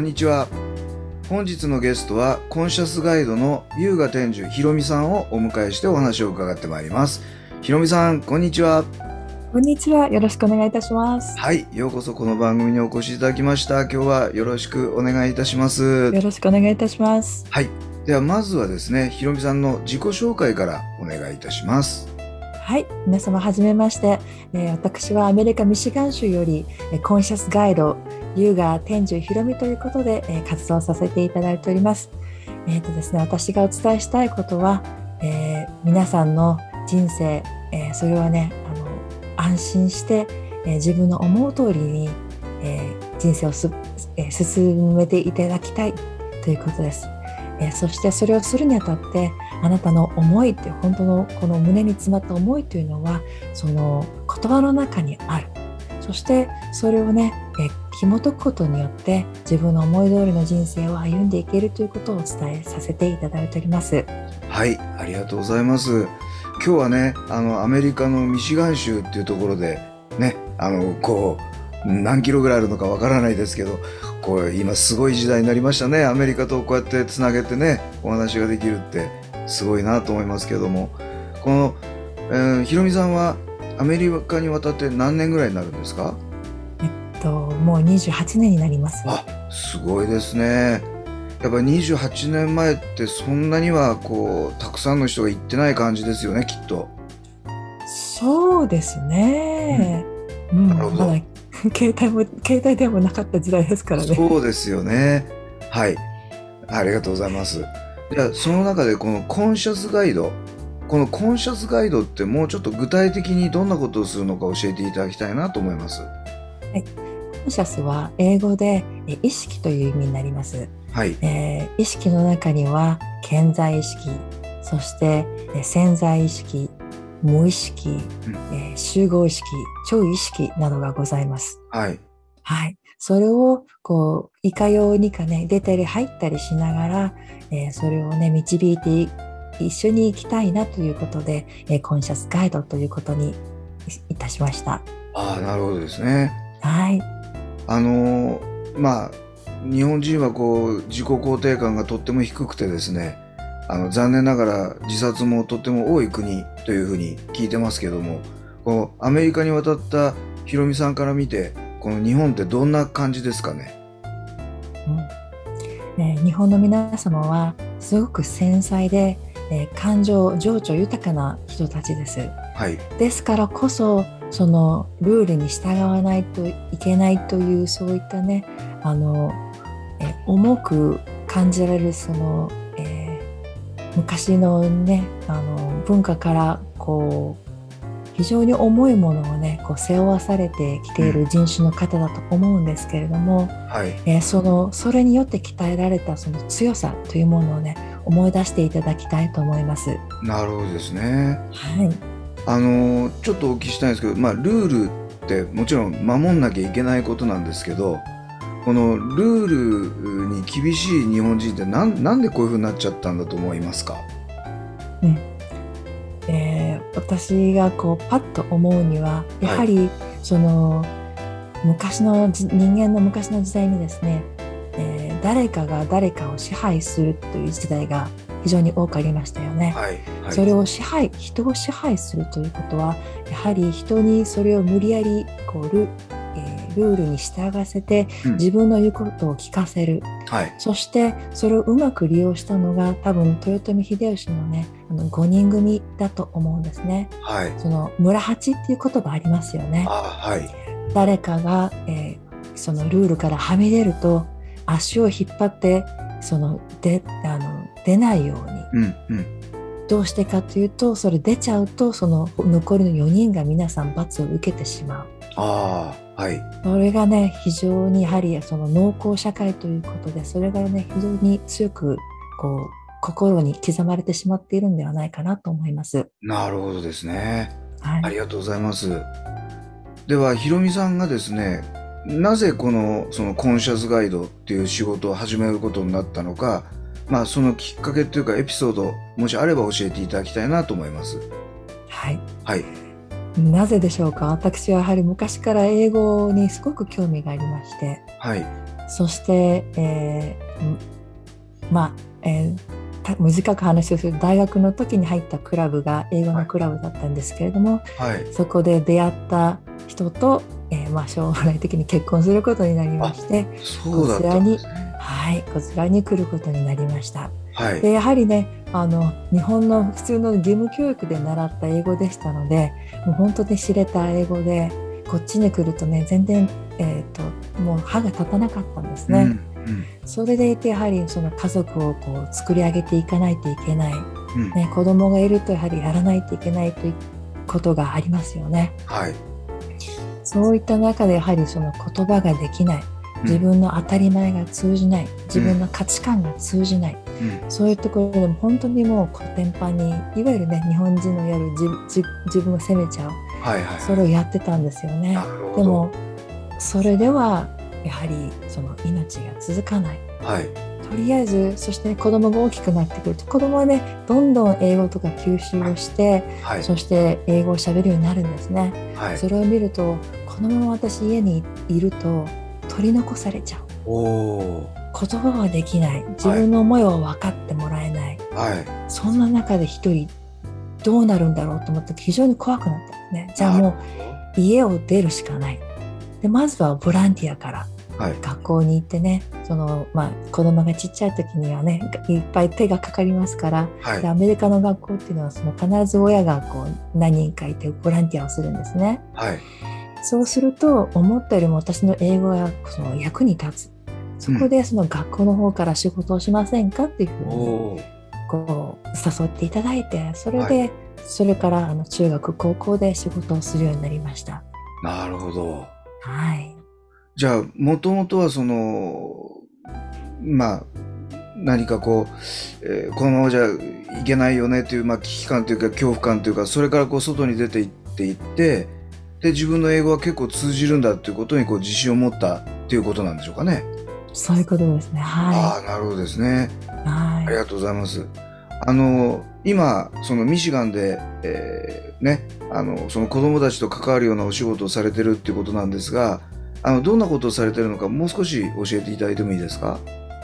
こんにちは。本日のゲストはコンシャスガイドの優雅天寿ひろみさんをお迎えしてお話を伺ってまいります。ひろみさんこんにちは。こんにちは。よろしくお願いいたします。はい。ようこそこの番組にお越しいただきました。今日はよろしくお願いいたします。よろしくお願いいたします。はい。ではまずはですねひろみさんの自己紹介からお願いいたしますはい。皆様はじめまして、えー私はアメリカ・ミシガン州より、えーコンシャスガイド、優雅天寿ひろみということで、えー活動させていただいております。えっ、とですね、私がお伝えしたいことは、えー皆さんの人生、えーそれはね、あの安心して、えー自分の思う通りに、えー人生をす、えー進めていただきたいということです。えーそしてそれをするにあたってあなたの思いって本当のこの胸に詰まった思いというのはその言葉の中にある。そしてそれをね、え紐解くことによって自分の思い通りの人生を歩んでいけるということをお伝えさせていただいております。はいありがとうございます。今日はねあのアメリカのミシガン州っていうところでねあのこう何キロぐらいあるのかわからないですけどこう今すごい時代になりましたね。アメリカとこうやってつなげてねお話ができるって。すごいなと思いますけども。この、えーひろみさんはアメリカに渡って何年ぐらいになるんですか？ともう28年になります。あすごいですね。やっぱり28年前ってそんなにはこうたくさんの人が行ってない感じですよねきっと。そうですね。うん、なるほど。まだ 携帯も携帯でもなかった時代ですからね。そうですよね。はい。ありがとうございますじゃあその中でこのコンシャスガイドこのコンシャスガイドってもうちょっと具体的にどんなことをするのか教えていただきたいなと思います。コンシャスは英語でえ意識という意味になります。はい。えー意識の中には健在意識そしてえー潜在意識無意識、えー集合意識超意識などがございます。はいはい、それをこういかようにかね出たり入ったりしながら、えーそれをね導いてい一緒に行きたいなということで、えーコンシャスガイドということにいいたしました。ああなるほどですね。はい、あのーまあ日本人はこう自己肯定感がとっても低くてですねあの残念ながら自殺もとっても多い国というふうに聞いてますけどもこうアメリカに渡ったひろみさんから見てこの日本ってどんな感じですかね？うん。ね日本の皆様はすごく繊細で、えー感情情緒豊かな人たちです。はい。ですからこそそのルールに従わないといけないというそういったねあのえ重く感じられるその、えー昔のねあの文化からこう非常に重いものをねこう背負わされてきている人種の方だと思うんですけれども、はい。えーそのそれによって鍛えられたその強さというものをね思い出していただきたいと思います。なるほどですね。はい。あのーちょっとお聞きしたいんですけどまあルールってもちろん守んなきゃいけないことなんですけどこのルールに厳しい日本人ってなんなんでこういうふうになっちゃったんだと思いますか？えー私がこうパッと思うにはやはりその昔のじ人間の昔の時代にですね、えー誰かが誰かを支配するという時代が非常に多くありましたよね。はい。はい。それを支配人を支配するということはやはり人にそれを無理やりこうル,、えールールに従わせてうん。自分の言うことを聞かせる、はい。そしてそれをうまく利用したのが多分豊臣秀吉のねあの5人組だと思うんですね。はいその村八っていう言葉ありますよね。あはい誰かが、えーそのルールからはみ出ると足を引っ張ってそのであの出ないようにうんうんどうしてかというとそれ出ちゃうとその残りの4人が皆さん罰を受けてしまう。ああはいそれがね非常にやはりその農耕社会ということでそれがね非常に強くこう心に刻まれてしまっているんではないかなと思います。なるほどですね。はい。ありがとうございます。ではひろみさんがですねなぜこのそのコンシャスガイドっていう仕事を始めることになったのかまあそのきっかけっていうかエピソードもしあれば教えていただきたいなと思います。はい。はい。なぜでしょうか？私はやはり昔から英語にすごく興味がありまして。はい。そして、えーんまあ、えーた短く話をすると大学の時に入ったクラブが英語のクラブだったんですけれども、はいそこで出会った人と、えーまあ、将来的に結婚することになりましてそうだったんですねはいこちらに来ることになりました。はいでやはりねあの日本の普通の義務教育で習った英語でしたのでもう本当に知れた英語でこっちに来るとね全然、えー、ともう歯が立たなかったんですね。うんそれでいてやはりその家族をこう作り上げていかないといけない、うん。うんね、子供がいるとやはりやらないといけないということがありますよね。はい。そういった中でやはりその言葉ができない。自分の当たり前が通じない。自分の価値観が通じない、うん。そういうところでも本当にもうコテンパンにいわゆるね日本人のやる自自自分を責めちゃう。はいはいそれをやってたんですよね。でもそれではやはりその命が続かない。はい。とりあえずそして子供が大きくなってくると子供はねどんどん英語とか吸収をしてはい。そして英語をしゃべるようになるんですね。はい。それを見るとこのまま私家にいると取り残されちゃう。おお言葉はできない。自分の思いは分かってもらえない、はい。そんな中で一人どうなるんだろうと思って非常に怖くなったんですね。じゃあもう家を出るしかないでまずはボランティアからはい。学校に行ってねその、まあ、子供がちっちゃい時にはねいっぱい手がかかりますからはい。でアメリカの学校っていうのはその必ず親がこう何人かいてボランティアをするんですね。はい。そうすると思ったよりも私の英語がその役に立つ。そこでその学校の方から仕事をしませんかっていうふうおにおこう誘っていただいてそれはでそれからあの中学高校で仕事をするようになりました。なるほどはい。じゃあもともとはそのまあ何かこう、えーこのままじゃいけないよねという、まあ、危機感というか恐怖感というかそれからこう外に出ていっていってで自分の英語は結構通じるんだっていうことにこう自信を持ったっていうことなんでしょうかね。そういうことですね。あはあなるほどですね。い。はい。ありがとうございます。あの今そのミシガンで、えーねあのその子供たちと関わるようなお仕事をされてるっていうことなんですがあのどんなことをされてるのかもう少し教えていただいてもいいですか？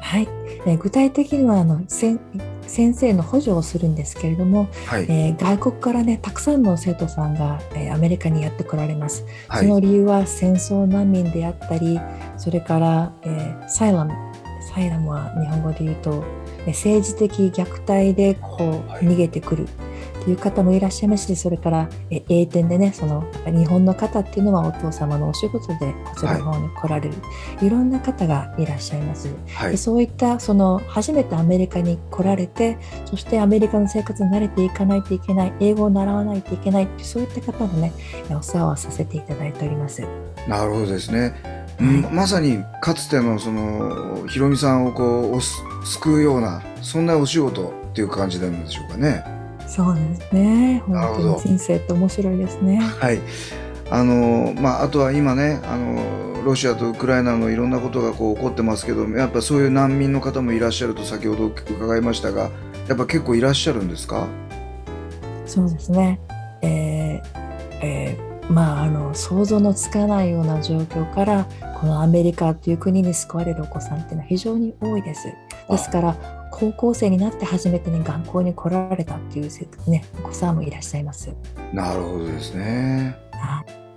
はい。えー具体的にはあのせん先生の補助をするんですけれども、はい、えー外国からねたくさんの生徒さんが、えーアメリカにやってこられます。はいその理由は戦争難民であったりそれから、えーサイラムサイラムは日本語で言うとえー政治的虐待でこうはい逃げてくるという方もいらっしゃいますしそれからえー英典でねその日本の方っていうのはお父様のお仕事でこちらの方に来られる、い、ろんな方がいらっしゃいます。はいでそういったその初めてアメリカに来られてそしてアメリカの生活に慣れていかないといけない英語を習わないといけないそういった方もねお世話をさせていただいております。なるほどですね。うんはいまさにかつてのそのひろみさんをこうおす救うようなそんなお仕事っていう感じなんでしょうかね。そうですね本当に人生って面白いですね。はい。あのまああとは今ねあのロシアとウクライナのいろんなことがこう起こってますけどやっぱそういう難民の方もいらっしゃると先ほど伺いましたがやっぱ結構いらっしゃるんですか？そうですね、えーえーまあ、あの想像のつかないような状況からこのアメリカという国に救われるお子さんっていうのは非常に多いです。ですから高校生になって初めてに学校に来られたっていう、ね、お子さんもいらっしゃいます。なるほどですね。はい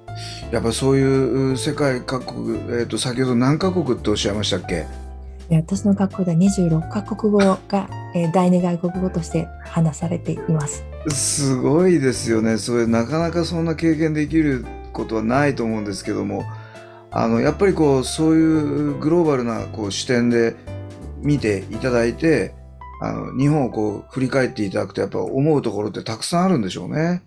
やっぱそういう世界各国、えー、と先ほど何カ国っておっしゃいましたっけ？で私の学校では26カ国語が、えー第二外国語として話されています。すごいですよね。それなかなかそんな経験できることはないと思うんですけども、あのやっぱりこうそういうグローバルなこう視点で見ていただいて、あの、日本をこう振り返っていただくとやっぱ思うところってたくさんあるんでしょうね。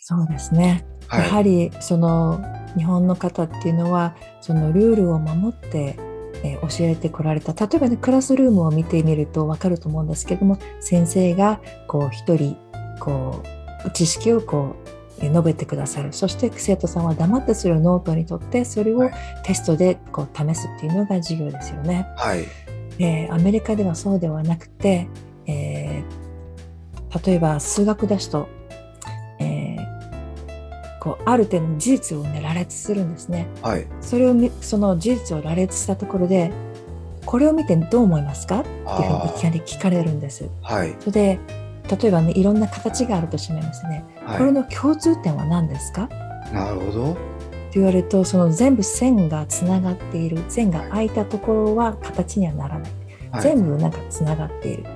そうですね。はい。やはりその日本の方っていうのはそのルールを守って、えー教えてこられた例えばねクラスルームを見てみると分かると思うんですけども先生がこう一人こう知識をこうえー述べてくださるそして生徒さんは黙ってそれをノートに取ってそれをはいテストでこう試すっていうのが授業ですよね。はい。えーアメリカではそうではなくて、えー例えば数学ですと、えーこうある程度の事実を、ね、羅列するんですね。はい。それをみその事実を羅列したところでこれを見てどう思いますか？っていうふうにいきなり聞かれるんです。はい。それで例えばねいろんな形があるとしますね。これはの共通点は何ですか？い。なるほど。って言われるとその全部線がつながっている線が空いたところは形にはならない。はい。全部なんかつながっていると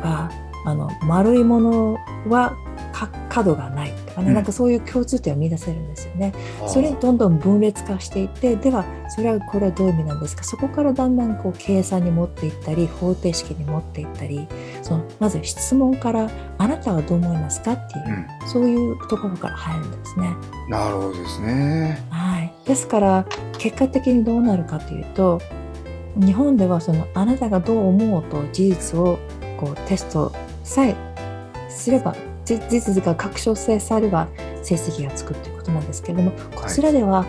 かあの丸いものはか角がないとかね、うんなんかそういう共通点を見出せるんですよね。あーそれにどんどん分裂化していってではそれはこれはどういう意味なんですか？そこからだんだんこう計算に持っていったり方程式に持っていったりそのまず質問からあなたはどう思いますかっていう、うん。そういうところから入るんですね。なるほどですね。はい、ですから結果的にどうなるかというと日本ではそのあなたがどう思おうと事実をこうテストさえすればじ事実が確証性されば成績がつくということなんですけれどもこちらでは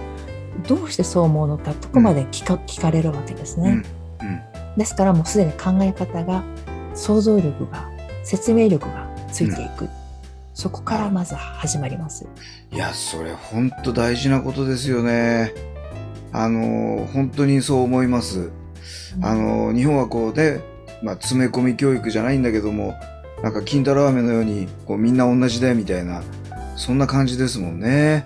どうしてそう思うのかとこまで聞か,、聞かれるわけですね。うん。うん。ですからもうすでに考え方が想像力が説明力がついていく、そこからまず始まります。いや、それ本当大事なことですよね。あの、本当にそう思います。あの、日本はこうね、まあ、詰め込み教育じゃないんだけども、なんか金太郎飴のように、こうみんな同じだよみたいな、そんな感じですもんね。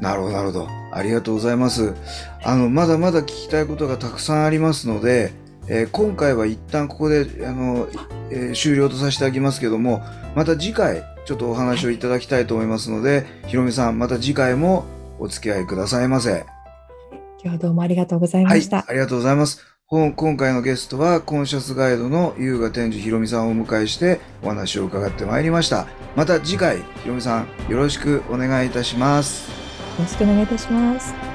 なるほど、なるほど。ありがとうございます。あの、まだまだ聞きたいことがたくさんありますので、えー今回は一旦ここで、あの、えー終了とさせていただきますけども、また次回、ちょっとお話をいただきたいと思いますので、ひろみさん、また次回もお付き合いくださいませ。今日はどうもありがとうございはいました。、ありがとうございます。今回のゲストは、コンシャスガイドの優雅天寿ひろみさんをお迎えしてお話を伺ってまいりました。また次回、ひろみさん、よろしくお願いいたします。よろしくお願いいたします。